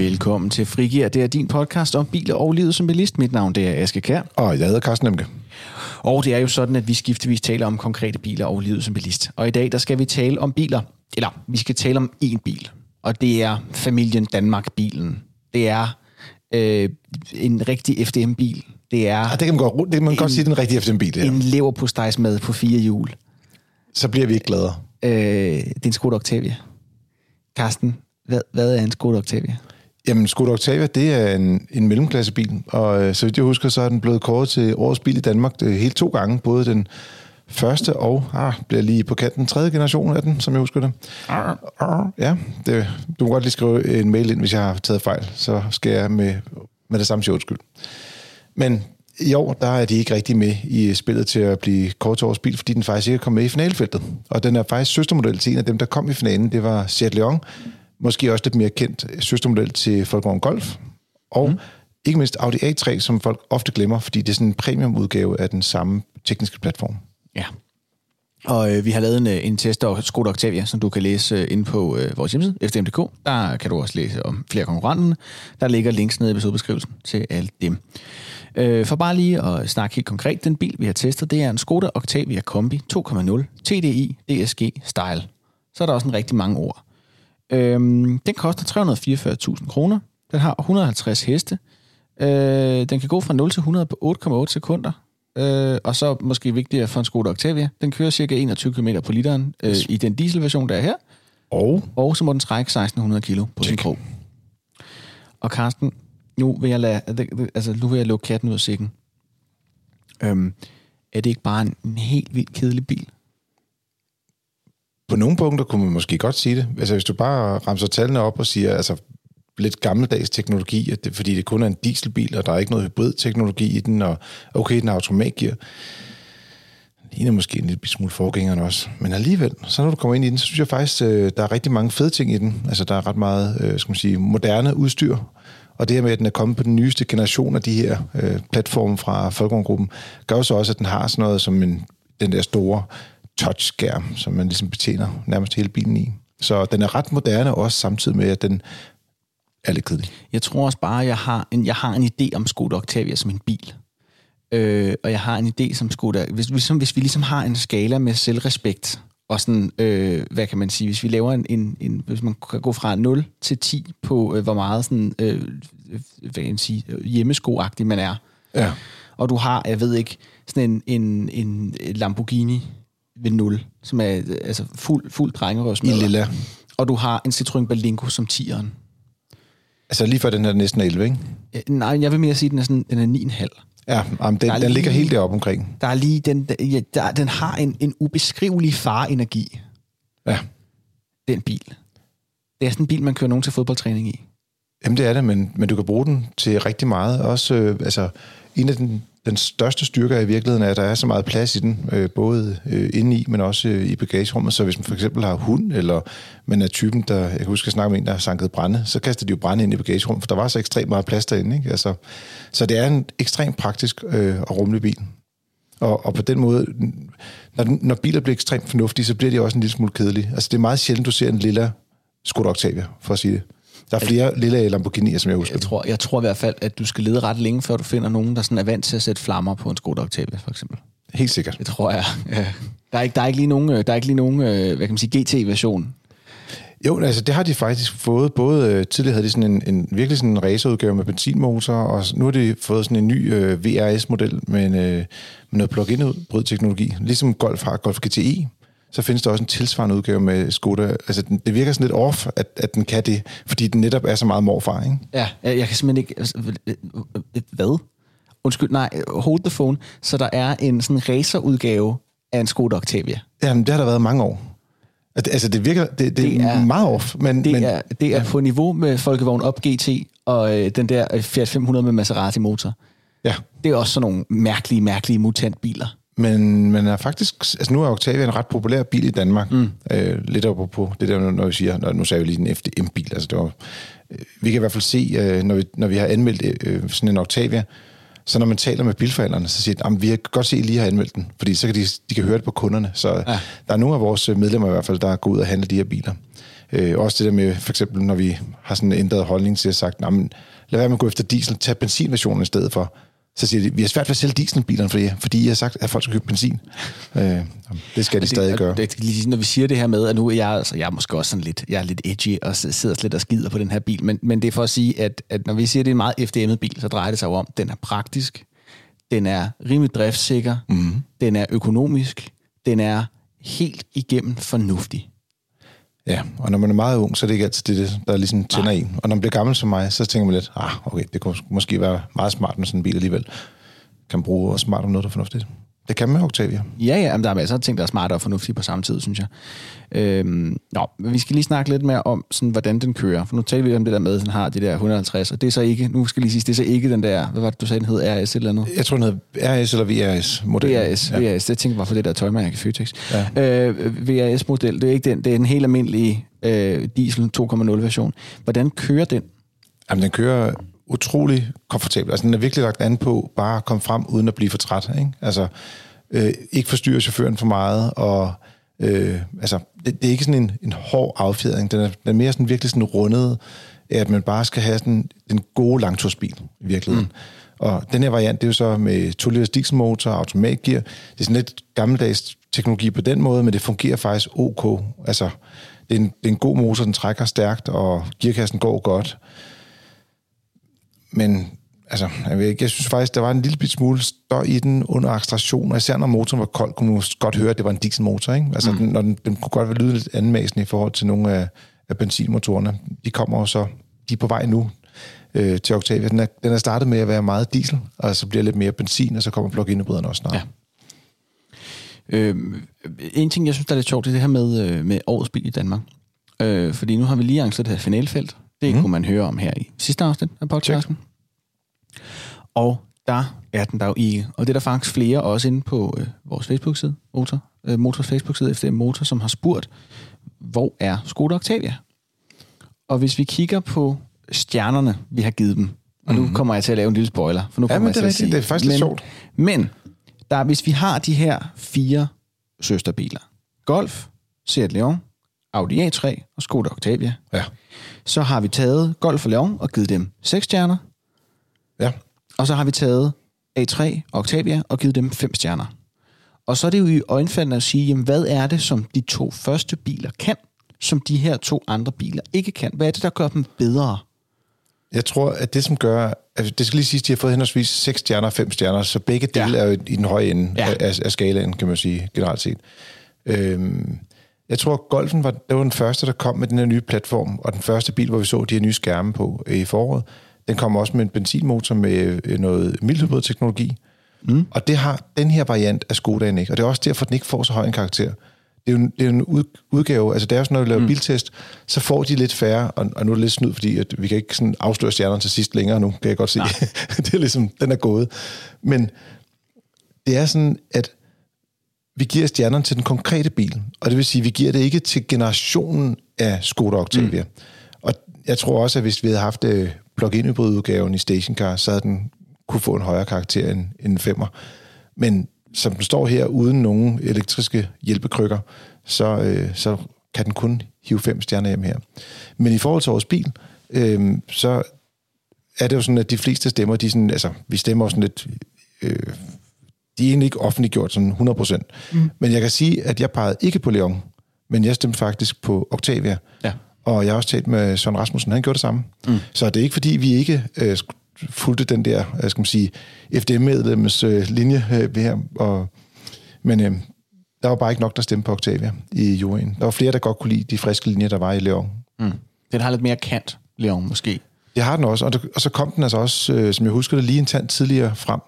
Velkommen til Frigir. Det er din podcast om biler og livet som bilist. Mit navn det er Aske Kær. Og jeg hedder Carsten Nemke. Og det er jo sådan, at vi skiftevis taler om konkrete biler og livet som bilist. Og i dag der skal vi tale om biler. Eller vi skal tale om én bil. Og det er familien Danmark-bilen. Det er øh, en rigtig FDM-bil. Det er Ja, det kan man godt, det kan man en, godt sige, den rigtige FDM-bil. Ja. en leverpostejsmad på fire hjul. Så bliver vi ikke gladere. Øh, det er en Skoda Octavia. Karsten, hvad, hvad er en Skoda Octavia? Jamen, Skoda Octavia, det er en, en mellemklassebil, og øh, så vidt jeg husker, så er den blevet kåret til årets bil i Danmark det er helt to gange. Både den første og, ah, bliver lige på kanten, tredje generation af den, som jeg husker det. Ah, Ja, det, du må godt lige skrive en mail ind, hvis jeg har taget fejl, så skal jeg med, med det samme undskyld. Men i år, der er de ikke rigtig med i spillet til at blive kort til årets bil, fordi den faktisk ikke er kommet med i finalefeltet. Og den er faktisk søstermodel til en af dem, der kom i finalen. Det var Seat Leon, måske også lidt mere kendt søstermodel til Volkswagen Golf. Og mm. ikke mindst Audi A3, som folk ofte glemmer, fordi det er sådan en premium-udgave af den samme tekniske platform. Ja. Og øh, vi har lavet en, øh, en test af Skoda Octavia, som du kan læse øh, inde på øh, vores hjemmeside, fdm.dk. Der kan du også læse om flere konkurrenter. Der ligger links nede i episodebeskrivelsen til alle dem. Øh, for bare lige at snakke helt konkret, den bil, vi har testet, det er en Skoda Octavia Kombi 2.0 TDI DSG Style. Så er der også en rigtig mange ord. Øhm, den koster 344.000 kroner. Den har 150 heste. Øh, den kan gå fra 0 til 100 på 8,8 sekunder. Øh, og så måske vigtigere for en Skoda Octavia. Den kører cirka 21 km på literen øh, i den dieselversion, der er her. Og Og så må den trække 1600 kilo på sin Check. krog. Og Carsten, nu vil jeg, lade, altså, nu vil jeg lukke katten ud af sækken. Øhm, er det ikke bare en, en helt vildt kedelig bil? På nogle punkter kunne man måske godt sige det. Altså hvis du bare ramser tallene op og siger, altså lidt gammeldags teknologi, at det, fordi det kun er en dieselbil, og der er ikke noget hybridteknologi i den, og okay, den er automatgear. Den ligner måske en lille smule forgængeren også. Men alligevel, så når du kommer ind i den, så synes jeg faktisk, øh, der er rigtig mange fede ting i den. Altså der er ret meget, øh, skal man sige, moderne udstyr. Og det her med, at den er kommet på den nyeste generation af de her øh, platforme fra Volkswagen-gruppen, gør jo så også, at den har sådan noget som en, den der store touchskærm, som man ligesom betjener nærmest hele bilen i. Så den er ret moderne, også samtidig med, at den er lidt kedelig. Jeg tror også bare, at jeg har en, jeg har en idé om Skoda Octavia som en bil. Øh, og jeg har en idé som Skoda... Hvis, hvis, hvis vi ligesom har en skala med selvrespekt, og sådan, øh, hvad kan man sige, hvis vi laver en, en, en hvis man kan gå fra 0 til 10 på, øh, hvor meget sådan, øh, hvad kan man sige, hjemmeskoagtig man er, Ja. og du har, jeg ved ikke, sådan en, en, en Lamborghini ved 0, som er altså fuld, fuld I drengerøvsmad. lilla. Og du har en Citroën Berlingo som 10'eren. Altså lige før den her næsten er 11, ikke? Øh, Nej, jeg vil mere sige, at den er, sådan, den er 9,5. Ja, jamen, den, den ligger lige- helt deroppe omkring. Der er lige den, der, ja, der, den har en, en ubeskrivelig farenergi, Ja. den bil. Det er sådan en bil, man kører nogen til fodboldtræning i. Jamen det er det, men, men du kan bruge den til rigtig meget. Også, øh, altså, en af den, den største styrke i virkeligheden er, at der er så meget plads i den, øh, både øh, indeni, men også øh, i bagagerummet. Så hvis man for eksempel har hund, eller man er typen, der, jeg kan huske, at snakke med en, der har sanket brænde, så kaster de jo brænde ind i bagagerummet, for der var så ekstremt meget plads derinde. Ikke? Altså, så det er en ekstremt praktisk øh, og rummelig bil. Og, og på den måde, når, når biler bliver ekstremt fornuftige, så bliver de også en lille smule kedelige. Altså det er meget sjældent, du ser en lilla Skoda Octavia, for at sige det. Der er flere lilla Lamborghini'er, som jeg husker. Jeg tror, jeg tror i hvert fald, at du skal lede ret længe, før du finder nogen, der sådan er vant til at sætte flammer på en Skoda Octavia, for eksempel. Helt sikkert. Det tror jeg. Der er ikke, der er ikke lige nogen, øh, der er ikke lige nogen øh, hvad kan man sige, GT-version. Jo, altså det har de faktisk fået. Både øh, tidligere havde de sådan en, en virkelig sådan en racerudgave med benzinmotor, og nu har de fået sådan en ny øh, VRS-model med, en, øh, med noget plug-in udbryd teknologi. Ligesom Golf har Golf GTI, så findes der også en tilsvarende udgave med Skoda. Altså den, det virker sådan lidt off, at, at den kan det, fordi den netop er så meget morfar, ikke? Ja, jeg, kan simpelthen ikke... altså, øh, øh, Hvad? Undskyld, nej, hold the phone. Så der er en sådan racerudgave af en Skoda Octavia. Jamen, det har der været mange år. Altså, det virker, det, det, det er, meget off, men, Det men er, det er ja. på niveau med Folkevogn Up GT og øh, den der øh, Fiat 500 med Maserati motor. ja, Det er også sådan nogle mærkelige, mærkelige mutantbiler. Men man er faktisk, altså nu er Octavia en ret populær bil i Danmark. Mm. Øh, lidt op på det der, når vi siger, når, nu sagde vi lige en FDM-bil. Altså det var, øh, vi kan i hvert fald se, øh, når, vi, når vi har anmeldt øh, sådan en Octavia, så når man taler med bilforhandlerne, så siger de, at vi kan godt se, at I lige har anmeldt den, fordi så kan de, de kan høre det på kunderne. Så ja. der er nogle af vores medlemmer i hvert fald, der går ud og handler de her biler. Øh, også det der med, for eksempel, når vi har sådan en ændret holdning til at sagt, men lad være med at gå efter diesel, tag benzinversionen i stedet for. Så siger de, vi har svært ved at sælge dieselbilerne for jer, fordi I har sagt, at folk skal købe benzin. Øh, det skal de det, stadig gøre. Det, det, når vi siger det her med, at nu er jeg, altså, jeg er måske også sådan lidt, jeg er lidt edgy og sidder lidt og skider på den her bil, men, men det er for at sige, at, at når vi siger, at det er en meget FDM'et bil, så drejer det sig jo om, den er praktisk, den er rimelig driftssikker, mm. den er økonomisk, den er helt igennem fornuftig. Ja, og når man er meget ung, så er det ikke altid det, der ligesom tænder en. Og når man bliver gammel som mig, så tænker man lidt, ah, okay, det kunne måske være meget smart med sådan en bil alligevel. Kan bruge smart om noget, der er fornuftigt. Det kan man Octavia. Ja, ja, men der er masser af ting, der er smarte og fornuftige på samme tid, synes jeg. Øhm, nå, vi skal lige snakke lidt mere om, sådan, hvordan den kører. For nu taler vi om det der med, at den har de der 150, og det er så ikke, nu skal lige sige, det er så ikke den der, hvad var det, du sagde, den hed RS eller noget? Jeg tror, den hed RS eller VRS-model. VRS, ja. VRS, det tænkte jeg var for det der tøjmærke i Føtex. Ja. Øh, VRS-model, det er ikke den, det er en helt almindelig øh, diesel 2.0-version. Hvordan kører den? Jamen, den kører utrolig komfortabel. Altså, den er virkelig lagt an på bare at komme frem, uden at blive for træt. Ikke? Altså, øh, ikke forstyrre chaufføren for meget, og øh, altså, det, det er ikke sådan en, en hård affjedring. Den er, den er mere sådan virkelig sådan rundet, at man bare skal have sådan den gode langtursbil i virkeligheden. Mm. Og den her variant, det er jo så med 2 liters dieselmotor, automatgear. Det er sådan lidt gammeldags teknologi på den måde, men det fungerer faktisk ok. Altså, det er en, det er en god motor, den trækker stærkt, og gearkassen går godt. Men altså, jeg, ved ikke, jeg synes faktisk, der var en lille bit smule støj i den under acceleration, og især når motoren var kold, kunne man godt høre, at det var en dieselmotor. Ikke? Altså, mm. den, når den, den kunne godt lyde lidt anmæsende i forhold til nogle af, af benzinmotorerne. De kommer jo så, de er på vej nu øh, til Octavia. Den er, den er startet med at være meget diesel, og så bliver lidt mere benzin, og så kommer plug-in hybriderne også snart. Ja. Øh, en ting, jeg synes, der er lidt sjovt, det er det her med, øh, med årets bil i Danmark. Øh, fordi nu har vi lige arrangeret det her finalfelt. Det mm. kunne man høre om her i sidste afsnit af podcasten. Check. Og der er den der jo ikke. Og det er der faktisk flere også inde på øh, vores Facebook-side, Motor, øh, Motors Facebook-side, FDM Motor, som har spurgt, hvor er Skoda Octavia? Og hvis vi kigger på stjernerne, vi har givet dem, og nu mm-hmm. kommer jeg til at lave en lille spoiler, for nu ja, kommer jeg det, til at sige, det er faktisk men, lidt sjovt. Men der, hvis vi har de her fire søsterbiler, Golf, Seat Leon, Audi A3 og Skoda Octavia, ja. så har vi taget Golf og Leon og givet dem 6 stjerner. Ja. Og så har vi taget A3 og Octavia og givet dem 5 stjerner. Og så er det jo i øjenfaldene at sige, jamen, hvad er det, som de to første biler kan, som de her to andre biler ikke kan? Hvad er det, der gør dem bedre? Jeg tror, at det som gør... Altså, det skal lige sige, at de har fået henholdsvis 6 stjerner og 5 stjerner, så begge dele ja. er jo i den høje ende ja. af, af skalaen, kan man sige, generelt set. Øhm, jeg tror, at Golfen var, det var den første, der kom med den her nye platform, og den første bil, hvor vi så de her nye skærme på i foråret. Den kommer også med en benzinmotor med øh, noget mildhybrid-teknologi. Mm. Og det har den her variant af Skodaen ikke. Og det er også derfor, den ikke får så høj en karakter. Det er jo, det er jo en udgave, altså det er også, når vi laver mm. biltest, så får de lidt færre, og, og nu er det lidt snyd, fordi at vi kan ikke sådan afsløre stjernerne til sidst længere nu, kan jeg godt se. det er ligesom, den er gået. Men det er sådan, at vi giver stjernerne til den konkrete bil, og det vil sige, at vi giver det ikke til generationen af Skoda Octavia. Mm. Og jeg tror også, at hvis vi havde haft øh, plug-in hybridudgaven i stationcar, så havde den kunne få en højere karakter end, end en femmer. Men som den står her, uden nogen elektriske hjælpekrykker, så, øh, så kan den kun hive fem stjerner hjem her. Men i forhold til vores bil, øh, så er det jo sådan, at de fleste stemmer, de sådan, altså, vi stemmer sådan lidt, øh, de er egentlig ikke offentliggjort sådan 100%. Mm. Men jeg kan sige, at jeg pegede ikke på Leon, men jeg stemte faktisk på Octavia. Ja. Og jeg har også talt med Søren Rasmussen, han gjorde det samme. Mm. Så det er ikke fordi, vi ikke øh, fulgte den der, øh, skal man sige, FDM-medlemmets øh, linje øh, ved her. Og, men øh, der var bare ikke nok, der stemte på Octavia i juryen. Der var flere, der godt kunne lide de friske linjer, der var i Leon. Mm. Den har lidt mere kant, Leon, måske. Det har den også, og, det, og så kom den altså også, øh, som jeg husker det, lige en tand tidligere frem.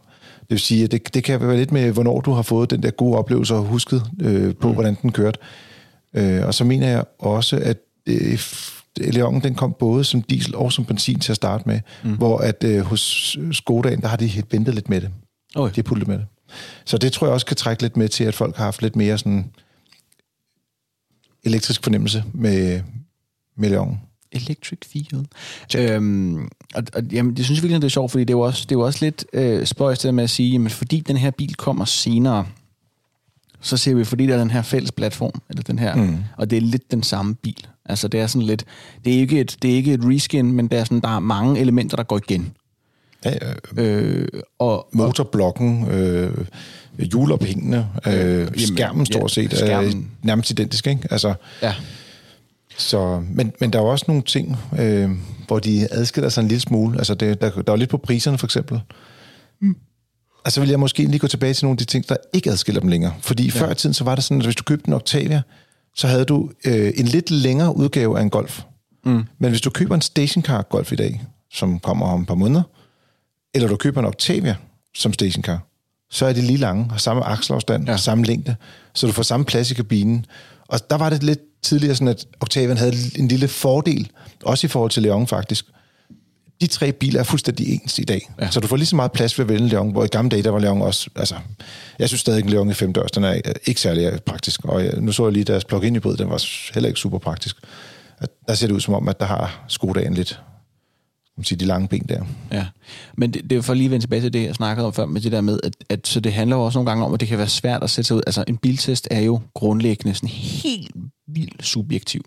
Det vil sige, at det, det kan være lidt med, hvornår du har fået den der gode oplevelse og husket øh, på, mm. hvordan den kørte. Øh, og så mener jeg også, at øh, Leon, den kom både som diesel og som benzin til at starte med, mm. hvor at øh, hos Skodaen, der har de ventet lidt med det. Okay. De har puttet med det. Så det tror jeg også kan trække lidt med til, at folk har haft lidt mere sådan elektrisk fornemmelse med, med Leon. Electric feel. Øhm, og, og, jamen, det synes jeg virkelig, det er sjovt, fordi det er jo også, det er jo også lidt øh, spøjst med at sige, jamen, fordi den her bil kommer senere, så ser vi, fordi der er den her fælles platform, eller den her, mm. og det er lidt den samme bil. Altså det er sådan lidt, det er ikke et, det er ikke et reskin, men der er, sådan, der er mange elementer, der går igen. Ja, Øh, og, motorblokken, øh, hjulophængene, øh, skærmen stort set, skærmen. er nærmest identisk, ikke? Altså, ja, så, men, men der er jo også nogle ting, øh, hvor de adskiller sig en lille smule. Altså, det, der, der er jo lidt på priserne, for eksempel. Mm. Altså vil jeg måske lige gå tilbage til nogle af de ting, der ikke adskiller dem længere. Fordi ja. før i tiden, så var det sådan, at hvis du købte en Octavia, så havde du øh, en lidt længere udgave af en Golf. Mm. Men hvis du køber en stationcar Golf i dag, som kommer om et par måneder, eller du køber en Octavia som stationcar, så er de lige lange, har samme akselafstand, ja. samme længde, så du får samme plads i kabinen. Og der var det lidt tidligere sådan, at Octavian havde en lille fordel, også i forhold til Leon faktisk. De tre biler er fuldstændig ens i dag. Ja. Så du får lige så meget plads ved at vælge Leon, hvor i gamle dage, der var Leon også... Altså, jeg synes stadig, at Leon i femdørs, den er ikke særlig praktisk. Og jeg, nu så jeg lige deres plug-in hybrid, den var heller ikke super praktisk. At der ser det ud som om, at der har Skodaen lidt man sige, de lange ben der. Ja, men det, det er for lige at vende tilbage til det, jeg snakkede om før, med det der med, at, at så det handler jo også nogle gange om, at det kan være svært at sætte sig ud. Altså en biltest er jo grundlæggende sådan helt vildt subjektiv.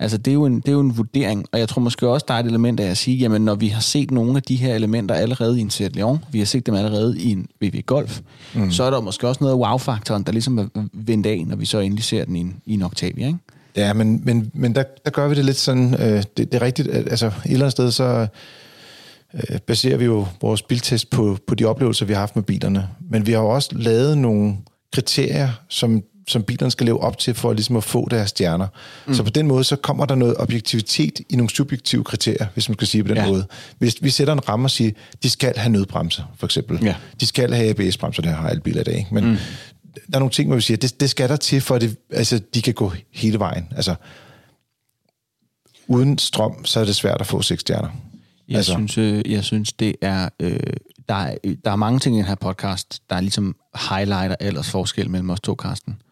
Altså det er, jo en, det er jo en vurdering, og jeg tror måske også, der er et element af at sige, jamen når vi har set nogle af de her elementer allerede i en Seat Leon, vi har set dem allerede i en VW Golf, mm. så er der måske også noget af wow-faktoren, der ligesom er vendt af, når vi så endelig ser den i en, i en Octavia, ikke? Ja, men, men, men der, der gør vi det lidt sådan, øh, det, det er rigtigt, at, altså et eller andet sted, så øh, baserer vi jo vores biltest på, på de oplevelser, vi har haft med bilerne. Men vi har jo også lavet nogle kriterier, som, som bilerne skal leve op til, for ligesom at få deres stjerner. Mm. Så på den måde, så kommer der noget objektivitet i nogle subjektive kriterier, hvis man skal sige på den ja. måde. Hvis vi sætter en ramme og siger, de skal have nødbremse, for eksempel. Ja. De skal have ABS-bremser, det har alle biler i dag. Ikke? Men mm der er nogle ting, hvor vi siger, det, det skal der til, for at det, altså, de kan gå hele vejen. Altså, uden strøm, så er det svært at få seks stjerner. Jeg, altså. synes, øh, jeg synes, det er... Øh, der, er, der er mange ting i den her podcast, der er ligesom highlighter ellers forskel mellem os to, Karsten.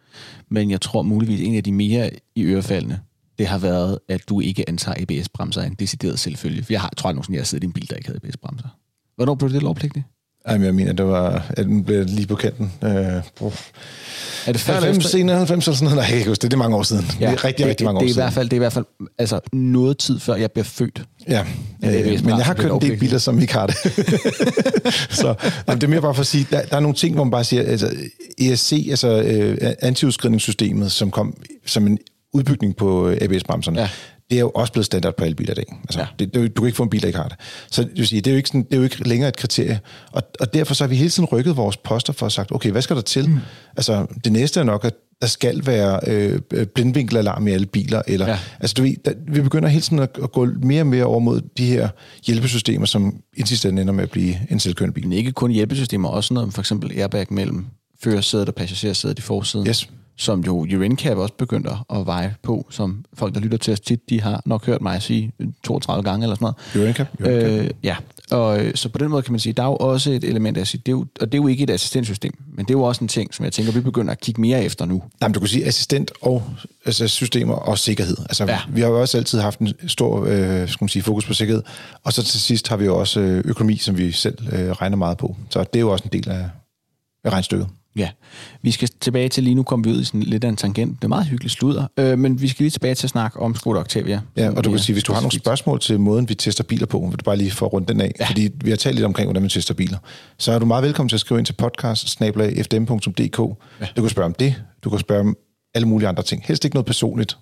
Men jeg tror muligvis, en af de mere i ørefaldene, det har været, at du ikke antager ABS-bremser af en decideret selvfølge. For jeg har, tror jeg nogensinde, jeg har siddet i en bil, der ikke havde ABS-bremser. Hvornår blev det lovpligtigt? Ej, men jeg mener, det var, at den blev lige på kanten. Øh, er det før 90, senere 90 eller sådan noget? Nej, jeg kan ikke huske det. Det er mange år siden. Ja, det er rigtig, det, rigtig mange det, år det er siden. I hvert fald, det er i hvert fald altså, noget tid før jeg bliver født. Ja, øh, men jeg har kørt en del biler, som ikke har det. så jamen, det er mere bare for at sige, der, der er nogle ting, hvor man bare siger, altså ESC, altså øh, antiudskrivningssystemet, som kom som en udbygning på øh, ABS-bremserne, ja det er jo også blevet standard på alle biler i dag. Altså, ja. det, det, du kan ikke få en bil, der ikke har det. Så det, vil sige, det, er jo ikke sådan, det er jo ikke længere et kriterie. Og, og derfor så har vi hele tiden rykket vores poster for at sagt, okay, hvad skal der til? Mm. Altså, det næste er nok, at der skal være øh, blindvinkelalarm i alle biler. Eller, ja. altså, du ved, der, vi begynder hele tiden at, at gå mere og mere over mod de her hjælpesystemer, som insistent ender med at blive en selvkørende bil. Men ikke kun hjælpesystemer, også noget for eksempel airbag mellem førersædet og passagersædet i forsiden. Yes som jo UrinCap også begynder at veje på, som folk, der lytter til os tit, de har nok hørt mig sige 32 gange eller sådan noget. UrinCap? UrinCap. Øh, ja, og øh, så på den måde kan man sige, der er jo også et element af det er jo, og det er jo ikke et assistentsystem, men det er jo også en ting, som jeg tænker, vi begynder at kigge mere efter nu. Jamen, du kan sige assistent og altså, systemer og sikkerhed. Altså, ja. vi har jo også altid haft en stor øh, skal man sige, fokus på sikkerhed, og så til sidst har vi jo også øh, økonomi, som vi selv øh, regner meget på. Så det er jo også en del af, af regnstykket. Ja, vi skal tilbage til lige nu, kommer vi ud i sådan lidt af en tangent. Det er meget hyggeligt sludder, øh, men vi skal lige tilbage til at snakke om Skoda Octavia. Ja, og du kan sige, hvis du har nogle spørgsmål til måden, vi tester biler på, vil du bare lige få rundt den af, ja. fordi vi har talt lidt omkring, hvordan man tester biler. Så er du meget velkommen til at skrive ind til podcast ja. Du kan spørge om det, du kan spørge om alle mulige andre ting. Helst ikke noget personligt,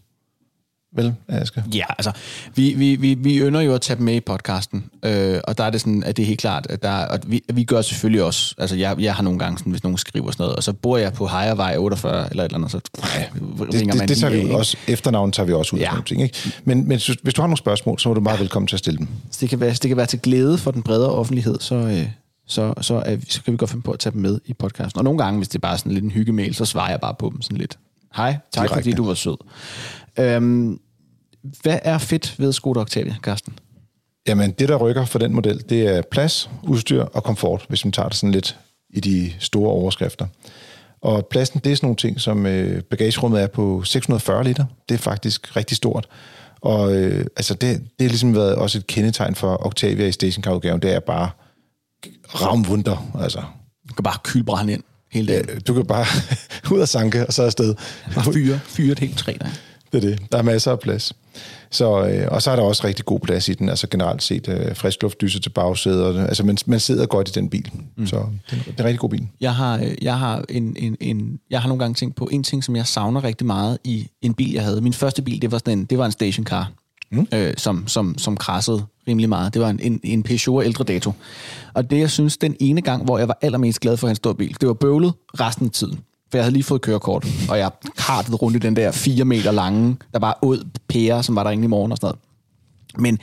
vel, Aske? Ja, altså, vi, vi, vi, vi ønsker jo at tage dem med i podcasten, øh, og der er det sådan, at det er helt klart, at, der, at vi, vi gør selvfølgelig også, altså jeg, jeg har nogle gange sådan, hvis nogen skriver sådan noget, og så bor jeg på Hejrevej 48, eller et eller andet, så ja, det, ringer det, man det, det tager vi også, efternavn tager vi også ud ja. ting, ikke? Men, men hvis du har nogle spørgsmål, så er du meget velkommen til at stille dem. Så det kan være, det kan være til glæde for den bredere offentlighed, så, øh, så, så, er, så kan vi godt finde på at tage dem med i podcasten. Og nogle gange, hvis det er bare sådan lidt en hyggemail, så svarer jeg bare på dem sådan lidt. Hej, tak Direkte. fordi du var sød. Øhm, hvad er fedt ved Skoda Octavia, Carsten? Jamen, det der rykker for den model, det er plads, udstyr og komfort, hvis man tager det sådan lidt i de store overskrifter. Og pladsen, det er sådan nogle ting, som øh, bagagerummet er på 640 liter. Det er faktisk rigtig stort. Og øh, altså det, det har ligesom været også et kendetegn for Octavia i stationcar-udgaven. Det er bare ramvunder, altså. Du kan bare kylbrænde ind hele dagen. Ja, du kan bare ud og sanke, og så afsted. Bare fyre, fyre et helt træ der. Det er det. Der er masser af plads. Så, øh, og så er der også rigtig god plads i den, altså generelt set øh, frisk luftdyse til bagsædet. Altså man, man sidder godt i den bil, mm. så det er, det er en rigtig god bil. Jeg har, øh, jeg, har en, en, en, jeg har nogle gange tænkt på en ting, som jeg savner rigtig meget i en bil, jeg havde. Min første bil, det var, sådan en, det var en stationcar, mm. øh, som, som, som krassede rimelig meget. Det var en, en, en Peugeot ældre dato. Og det, jeg synes, den ene gang, hvor jeg var allermest glad for hans store bil, det var bøvlet resten af tiden for jeg havde lige fået kørekort, og jeg kartede rundt i den der 4 meter lange, der var ud pære, som var der ingen i morgen og sådan noget. Men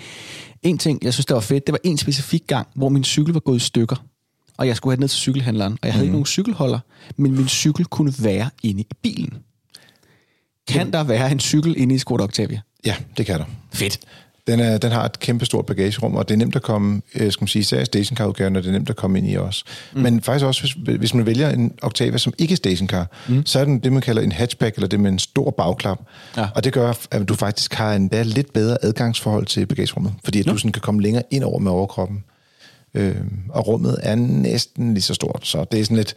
en ting, jeg synes, der var fedt, det var en specifik gang, hvor min cykel var gået i stykker, og jeg skulle have ned til cykelhandleren, og jeg havde mm. ikke nogen cykelholder, men min cykel kunne være inde i bilen. Kan der være en cykel inde i Skoda Octavia? Ja, det kan der. Fedt. Den, er, den har et kæmpe stort bagagerum, og det er nemt at komme, øh, skal man sige, især stationcar-udgaven, og det er nemt at komme ind i også. Mm. Men faktisk også, hvis, hvis man vælger en Octavia, som ikke er stationcar, mm. så er den det, man kalder en hatchback, eller det med en stor bagklap. Ja. Og det gør, at du faktisk har en lidt bedre adgangsforhold til bagagerummet, fordi at ja. du sådan kan komme længere ind over med overkroppen. Øh, og rummet er næsten lige så stort, så det er sådan lidt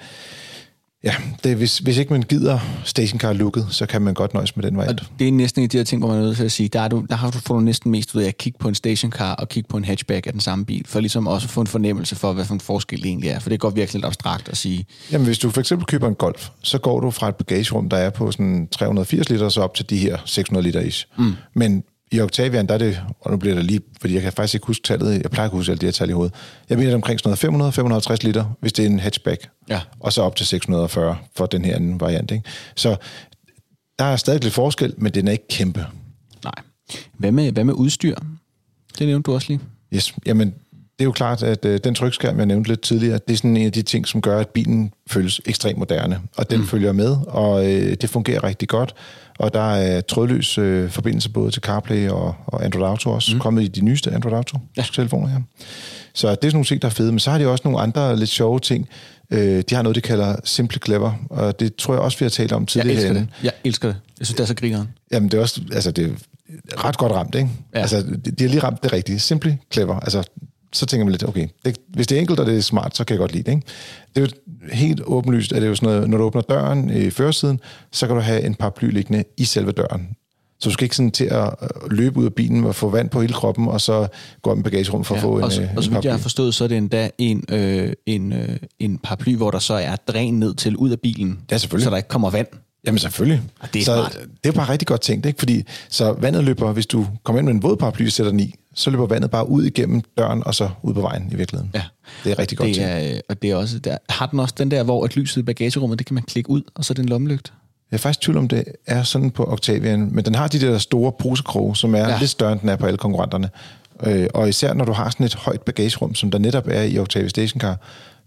Ja, det, hvis, hvis ikke man gider stationcar-looket, så kan man godt nøjes med den. Og det er næsten en af de her ting, hvor man er nødt til at sige, der, er du, der har du, får du næsten mest ud af at kigge på en stationcar og kigge på en hatchback af den samme bil, for ligesom også at få en fornemmelse for, hvad for en forskel det egentlig er. For det går virkelig lidt abstrakt at sige. Jamen, hvis du for eksempel køber en Golf, så går du fra et bagagerum, der er på sådan 380 liter, så op til de her 600 liter is. Mm. Men i Octavian, der er det, og nu bliver det lige, fordi jeg kan faktisk ikke huske tallet, jeg plejer ikke at huske alle de her tal i hovedet. Jeg mener det omkring sådan noget 500-550 liter, hvis det er en hatchback. Ja. Og så op til 640 for den her anden variant. Ikke? Så der er stadig lidt forskel, men den er ikke kæmpe. Nej. Hvad med, hvad med udstyr? Det nævnte du også lige. Yes, jamen det er jo klart, at øh, den trykskærm, jeg nævnte lidt tidligere, det er sådan en af de ting, som gør, at bilen føles ekstremt moderne. Og den mm. følger med, og øh, det fungerer rigtig godt. Og der er trådløs øh, forbindelse både til CarPlay og, og Android Auto også, mm. kommet i de nyeste Android Auto-telefoner her. Så det er sådan nogle ting, der er fede. Men så har de også nogle andre lidt sjove ting. Øh, de har noget, de kalder Simple Clever, og det tror jeg også, vi har talt om tidligere. Jeg elsker det. Jeg elsker det. Jeg synes, det er så grineren. Jamen, det er også, altså, det er ret godt ramt, ikke? Ja. Altså, de har lige ramt det rigtige. Simple Clever. Altså, så tænker man lidt, okay, det, hvis det er enkelt og det er smart, så kan jeg godt lide det. Ikke? Det er jo helt åbenlyst, at det er jo sådan noget, når du åbner døren i førersiden, så kan du have en paraply liggende i selve døren. Så du skal ikke sådan til at øh, løbe ud af bilen og få vand på hele kroppen, og så gå om i bagagerummet for ja, at få og, en, og, og så vidt jeg har forstået, så er det endda en, øh, en, øh, en paraply, hvor der så er dræn ned til ud af bilen, ja, selvfølgelig. så der ikke kommer vand. Jamen selvfølgelig. Og det er så smart. det er bare rigtig godt tænkt, ikke? Fordi så vandet løber, hvis du kommer ind med en våd paraply og sætter den i, så løber vandet bare ud igennem døren og så ud på vejen i virkeligheden. Ja. Det er rigtig godt det er, tænkt. Og det er også, der, har den også den der, hvor et lyset i bagagerummet, det kan man klikke ud, og så er det en lommelygt? Jeg er faktisk tvivl om, det er sådan på Octavian, men den har de der store posekroge, som er ja. lidt større, end den er på alle konkurrenterne. Øh, og især når du har sådan et højt bagagerum, som der netop er i Octavia Stationcar,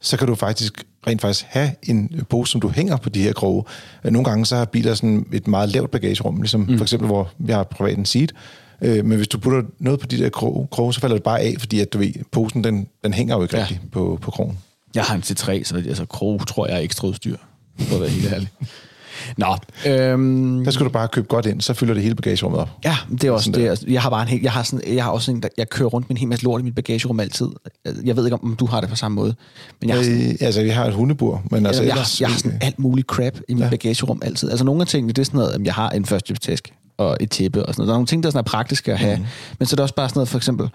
så kan du faktisk rent faktisk have en pose, som du hænger på de her kroge. Øh, nogle gange så har biler sådan et meget lavt bagagerum, ligesom mm. for eksempel, hvor vi har privat en seat, øh, men hvis du putter noget på de der kroge, kroge, så falder det bare af, fordi at du ved, posen den, den hænger jo ikke ja. rigtigt på, på krogen. Jeg har en C3, så altså, kroge tror jeg er ekstra udstyr, for at være helt ærlig. Nå, øhm, der skal du bare købe godt ind, så fylder det hele bagagerummet op. Ja, det er også det. Er, jeg har bare en helt, jeg har sådan, jeg har også en, der, jeg kører rundt med en hel masse lort i mit bagagerum altid. Jeg ved ikke, om du har det på samme måde. Men jeg har sådan, øh, altså, vi har et hundebur, men altså jeg, ellers... Jeg, jeg har sådan alt muligt crap i mit ja. bagagerum altid. Altså nogle af tingene, det er sådan noget, at jeg har en førstehjælpstaske og et tæppe og sådan noget. Der er nogle ting, der er sådan er praktiske at have. Mm. Men så er det også bare sådan noget, for eksempel,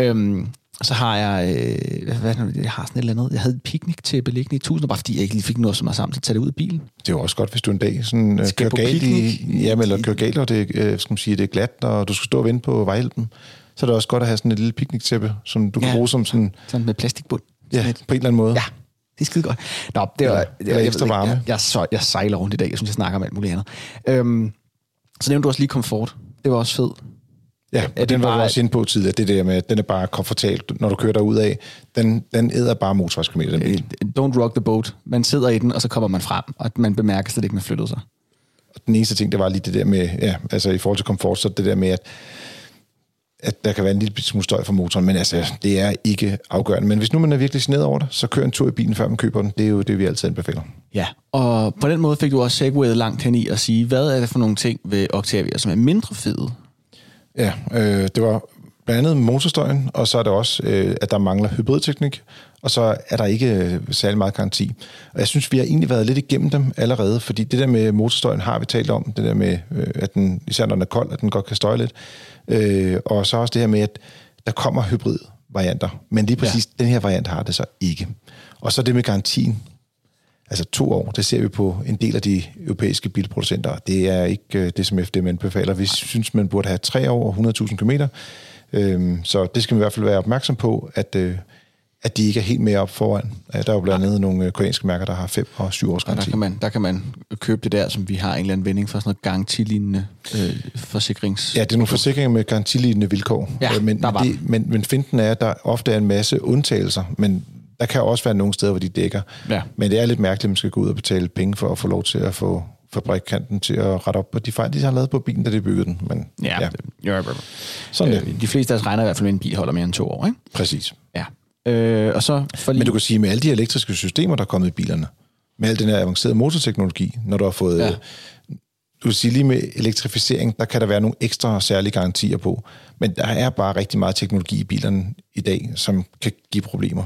øhm, så har jeg, øh, hvad, jeg har sådan et eller andet, jeg havde et picnic til beliggende i tusind, bare fordi jeg ikke lige fik noget så meget sammen til at tage det ud af bilen. Det er jo også godt, hvis du en dag sådan, øh, kører galt i, jamen, eller kører galt, og det, øh, skal man sige, det er glat, og du skal stå og vente på vejhjælpen. Så er det også godt at have sådan et lille picnic-tæppe, som du ja, kan bruge som sådan... Sådan med plastikbund. Ja, på en eller anden måde. Ja, det er skide godt. Nå, det var, ja, det var ekstra varme. Jeg, jeg, jeg, jeg sejler rundt i dag. Jeg synes, jeg snakker om alt muligt andet. Øhm, så nævnte du også lige komfort. Det var også fedt. Ja, og den var bare... også inde på tidligere, det der med, at den er bare komfortabel, når du kører derud af. Den, den æder bare motorvejskilometer, den bil. Don't rock the boat. Man sidder i den, og så kommer man frem, og man bemærker slet ikke, man flyttede sig. Og den eneste ting, det var lige det der med, ja, altså i forhold til komfort, så det der med, at at der kan være en lille smule støj fra motoren, men altså, det er ikke afgørende. Men hvis nu man er virkelig sned over det, så kør en tur i bilen, før man køber den. Det er jo det, vi altid anbefaler. Ja, og på den måde fik du også segwayet langt hen i at sige, hvad er det for nogle ting ved Octavia, som er mindre fede? Ja, øh, det var blandt andet motorstøjen, og så er det også, øh, at der mangler hybridteknik, og så er der ikke øh, særlig meget garanti. Og jeg synes, vi har egentlig været lidt igennem dem allerede, fordi det der med motorstøjen har vi talt om, det der med, øh, at den, især når den er kold, at den godt kan støje lidt, øh, og så også det her med, at der kommer hybrid varianter, men lige præcis ja. den her variant har det så ikke. Og så det med garantien, altså to år, det ser vi på en del af de europæiske bilproducenter. Det er ikke øh, det, som FDM anbefaler. Vi synes, man burde have tre år og 100.000 km. Så det skal vi i hvert fald være opmærksom på, at, øh, at de ikke er helt mere op foran. Der er jo blandt andet nogle øh, koreanske mærker, der har 5 og 7 års garanti. der kan, man, der kan man købe det der, som vi har en eller anden vending for sådan noget garantilignende øh, forsikrings... Ja, det er nogle forsikringer med garantilignende vilkår. Ja, men, der var det, men, men finten er, at der ofte er en masse undtagelser, men der kan også være nogle steder, hvor de dækker. Ja. Men det er lidt mærkeligt, at man skal gå ud og betale penge for at få lov til at få fabrikanten til at rette op på de fejl, de har lavet på bilen, da de byggede den. Men, Ja, ja. ja. Sådan øh, de fleste af os regner i hvert fald med, at en bil holder mere end to år, ikke? Præcis. Ja. Øh, og så for lige... Men du kan sige, med alle de elektriske systemer, der er kommet i bilerne, med al den her avancerede motorteknologi, når du har fået... Ja. Ja. Du vil sige lige med elektrificering, der kan der være nogle ekstra særlige garantier på. Men der er bare rigtig meget teknologi i bilerne i dag, som kan give problemer.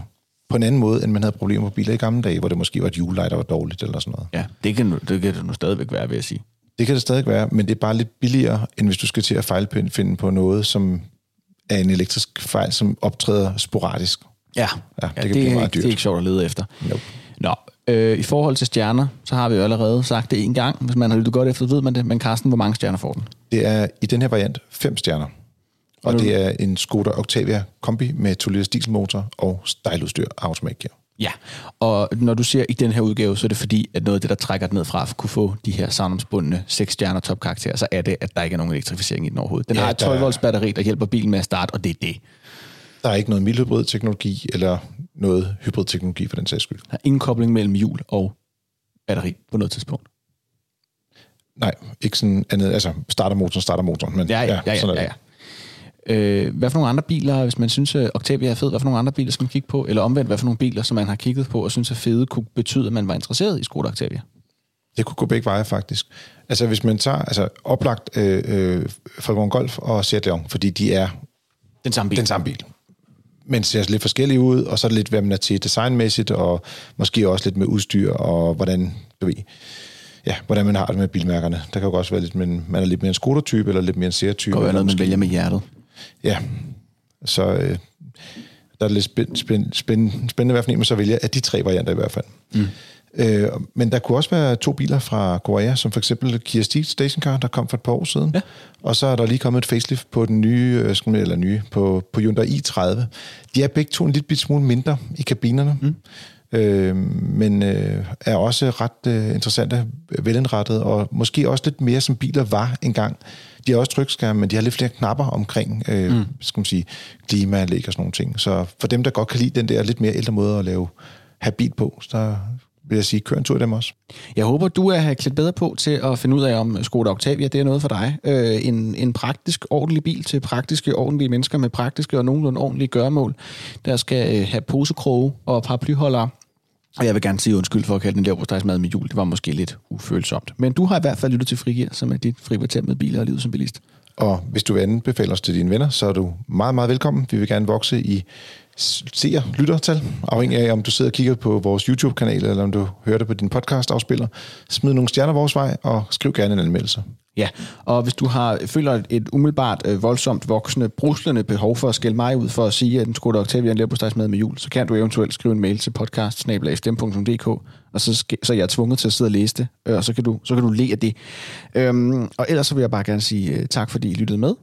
På en anden måde, end man havde problemer på biler i gamle dage, hvor det måske var et hjulleje, der var dårligt eller sådan noget. Ja, det kan, det kan det nu stadigvæk være, vil jeg sige. Det kan det stadig være, men det er bare lidt billigere, end hvis du skal til at fejlfinde på noget, som er en elektrisk fejl, som optræder sporadisk. Ja, Ja, ja det kan det, blive meget ikke- det er dyrt. ikke sjovt at lede efter. Nope. Nå, øh, i forhold til stjerner, så har vi jo allerede sagt det en gang. Hvis man har lyttet godt efter, ved man det. Men Carsten, hvor mange stjerner får den? Det er i den her variant fem stjerner. Og Og du- det er en Skoda Octavia Kombi med 2 liters dieselmotor og stejludstyr automatic gear. Ja, og når du siger i den her udgave, så er det fordi, at noget af det, der trækker den ned fra at kunne få de her savnomsbundne 6 stjerner topkarakterer, så er det, at der ikke er nogen elektrificering i den overhovedet. Den Ja, har et der 12 er- volts batteri, der hjælper bilen med at starte, og det er det. Der er ikke noget mildhybrid teknologi eller noget hybrid teknologi for den sags skyld. Der er ingen kobling mellem hjul og batteri på noget tidspunkt. Nej, ikke sådan andet. Altså, starter motoren, starter motoren. Men Ja, ja, ja. ja, sådan ja, det. ja. Øh, hvad for nogle andre biler, hvis man synes, at Octavia er fed, hvad for nogle andre biler skal man kigge på? Eller omvendt, hvad for nogle biler, som man har kigget på og synes er fede, kunne betyde, at man var interesseret i Skoda Octavia? Det kunne gå begge veje, faktisk. Altså, hvis man tager altså, oplagt øh, øh, Volkswagen Golf og Seat Leon, fordi de er Den samme bil. den samme bil. Men ser lidt forskellige ud, og så er det lidt, hvad man er til designmæssigt, og måske også lidt med udstyr, og hvordan, du ved, ja, hvordan man har det med bilmærkerne. Der kan jo også være lidt, men man er lidt mere en Skoda-type, eller lidt mere en kan være eller noget, man vælger med hjertet. Ja, så øh, der er lidt spænd, spænd, spænd, spændende, hvad for en man så vælger af de tre varianter i hvert fald. Mm. Øh, men der kunne også være to biler fra Korea, som for eksempel Kia Ceed stationcar, der kom for et par år siden. Ja. Og så er der lige kommet et facelift på den nye, øh, eller nye, på, på Hyundai i30. De er begge to en lille bit smule mindre i kabinerne. Mm. Øh, men øh, er også ret øh, interessante, velindrettede, og måske også lidt mere som biler var engang. De har også trykskærme, men de har lidt flere knapper omkring, øh, mm. skal man sige, klimaanlæg og sådan nogle ting. Så for dem, der godt kan lide den der lidt mere ældre måde at lave, have bil på, så vil jeg sige, kør en tur i dem også. Jeg håber, du er klædt bedre på til at finde ud af, om Skoda Octavia det er noget for dig. Øh, en, en praktisk, ordentlig bil til praktiske, ordentlige mennesker med praktiske og nogenlunde ordentlige gøremål, der skal øh, have posekroge og paraplyholdere. Og jeg vil gerne sige undskyld for at kalde den leverpostejsmad med jul. Det var måske lidt ufølsomt. Men du har i hvert fald lyttet til Frigir, som er dit frikvarter med biler og livet som bilist. Og hvis du vil anbefale os til dine venner, så er du meget, meget velkommen. Vi vil gerne vokse i seer lyttertal, afhængig af, om du sidder og kigger på vores YouTube-kanal, eller om du hører det på din podcast-afspiller. Smid nogle stjerner vores vej, og skriv gerne en anmeldelse. Ja, og hvis du har føler et, umiddelbart øh, voldsomt voksende, bruslende behov for at skælde mig ud for at sige, at den skulle Octavia er en med med jul, så kan du eventuelt skrive en mail til podcast og så, skal, så er jeg tvunget til at sidde og læse det, øh, og så kan du, så kan du le af det. Øhm, og ellers så vil jeg bare gerne sige øh, tak, fordi I lyttede med.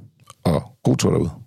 Og god tur derude.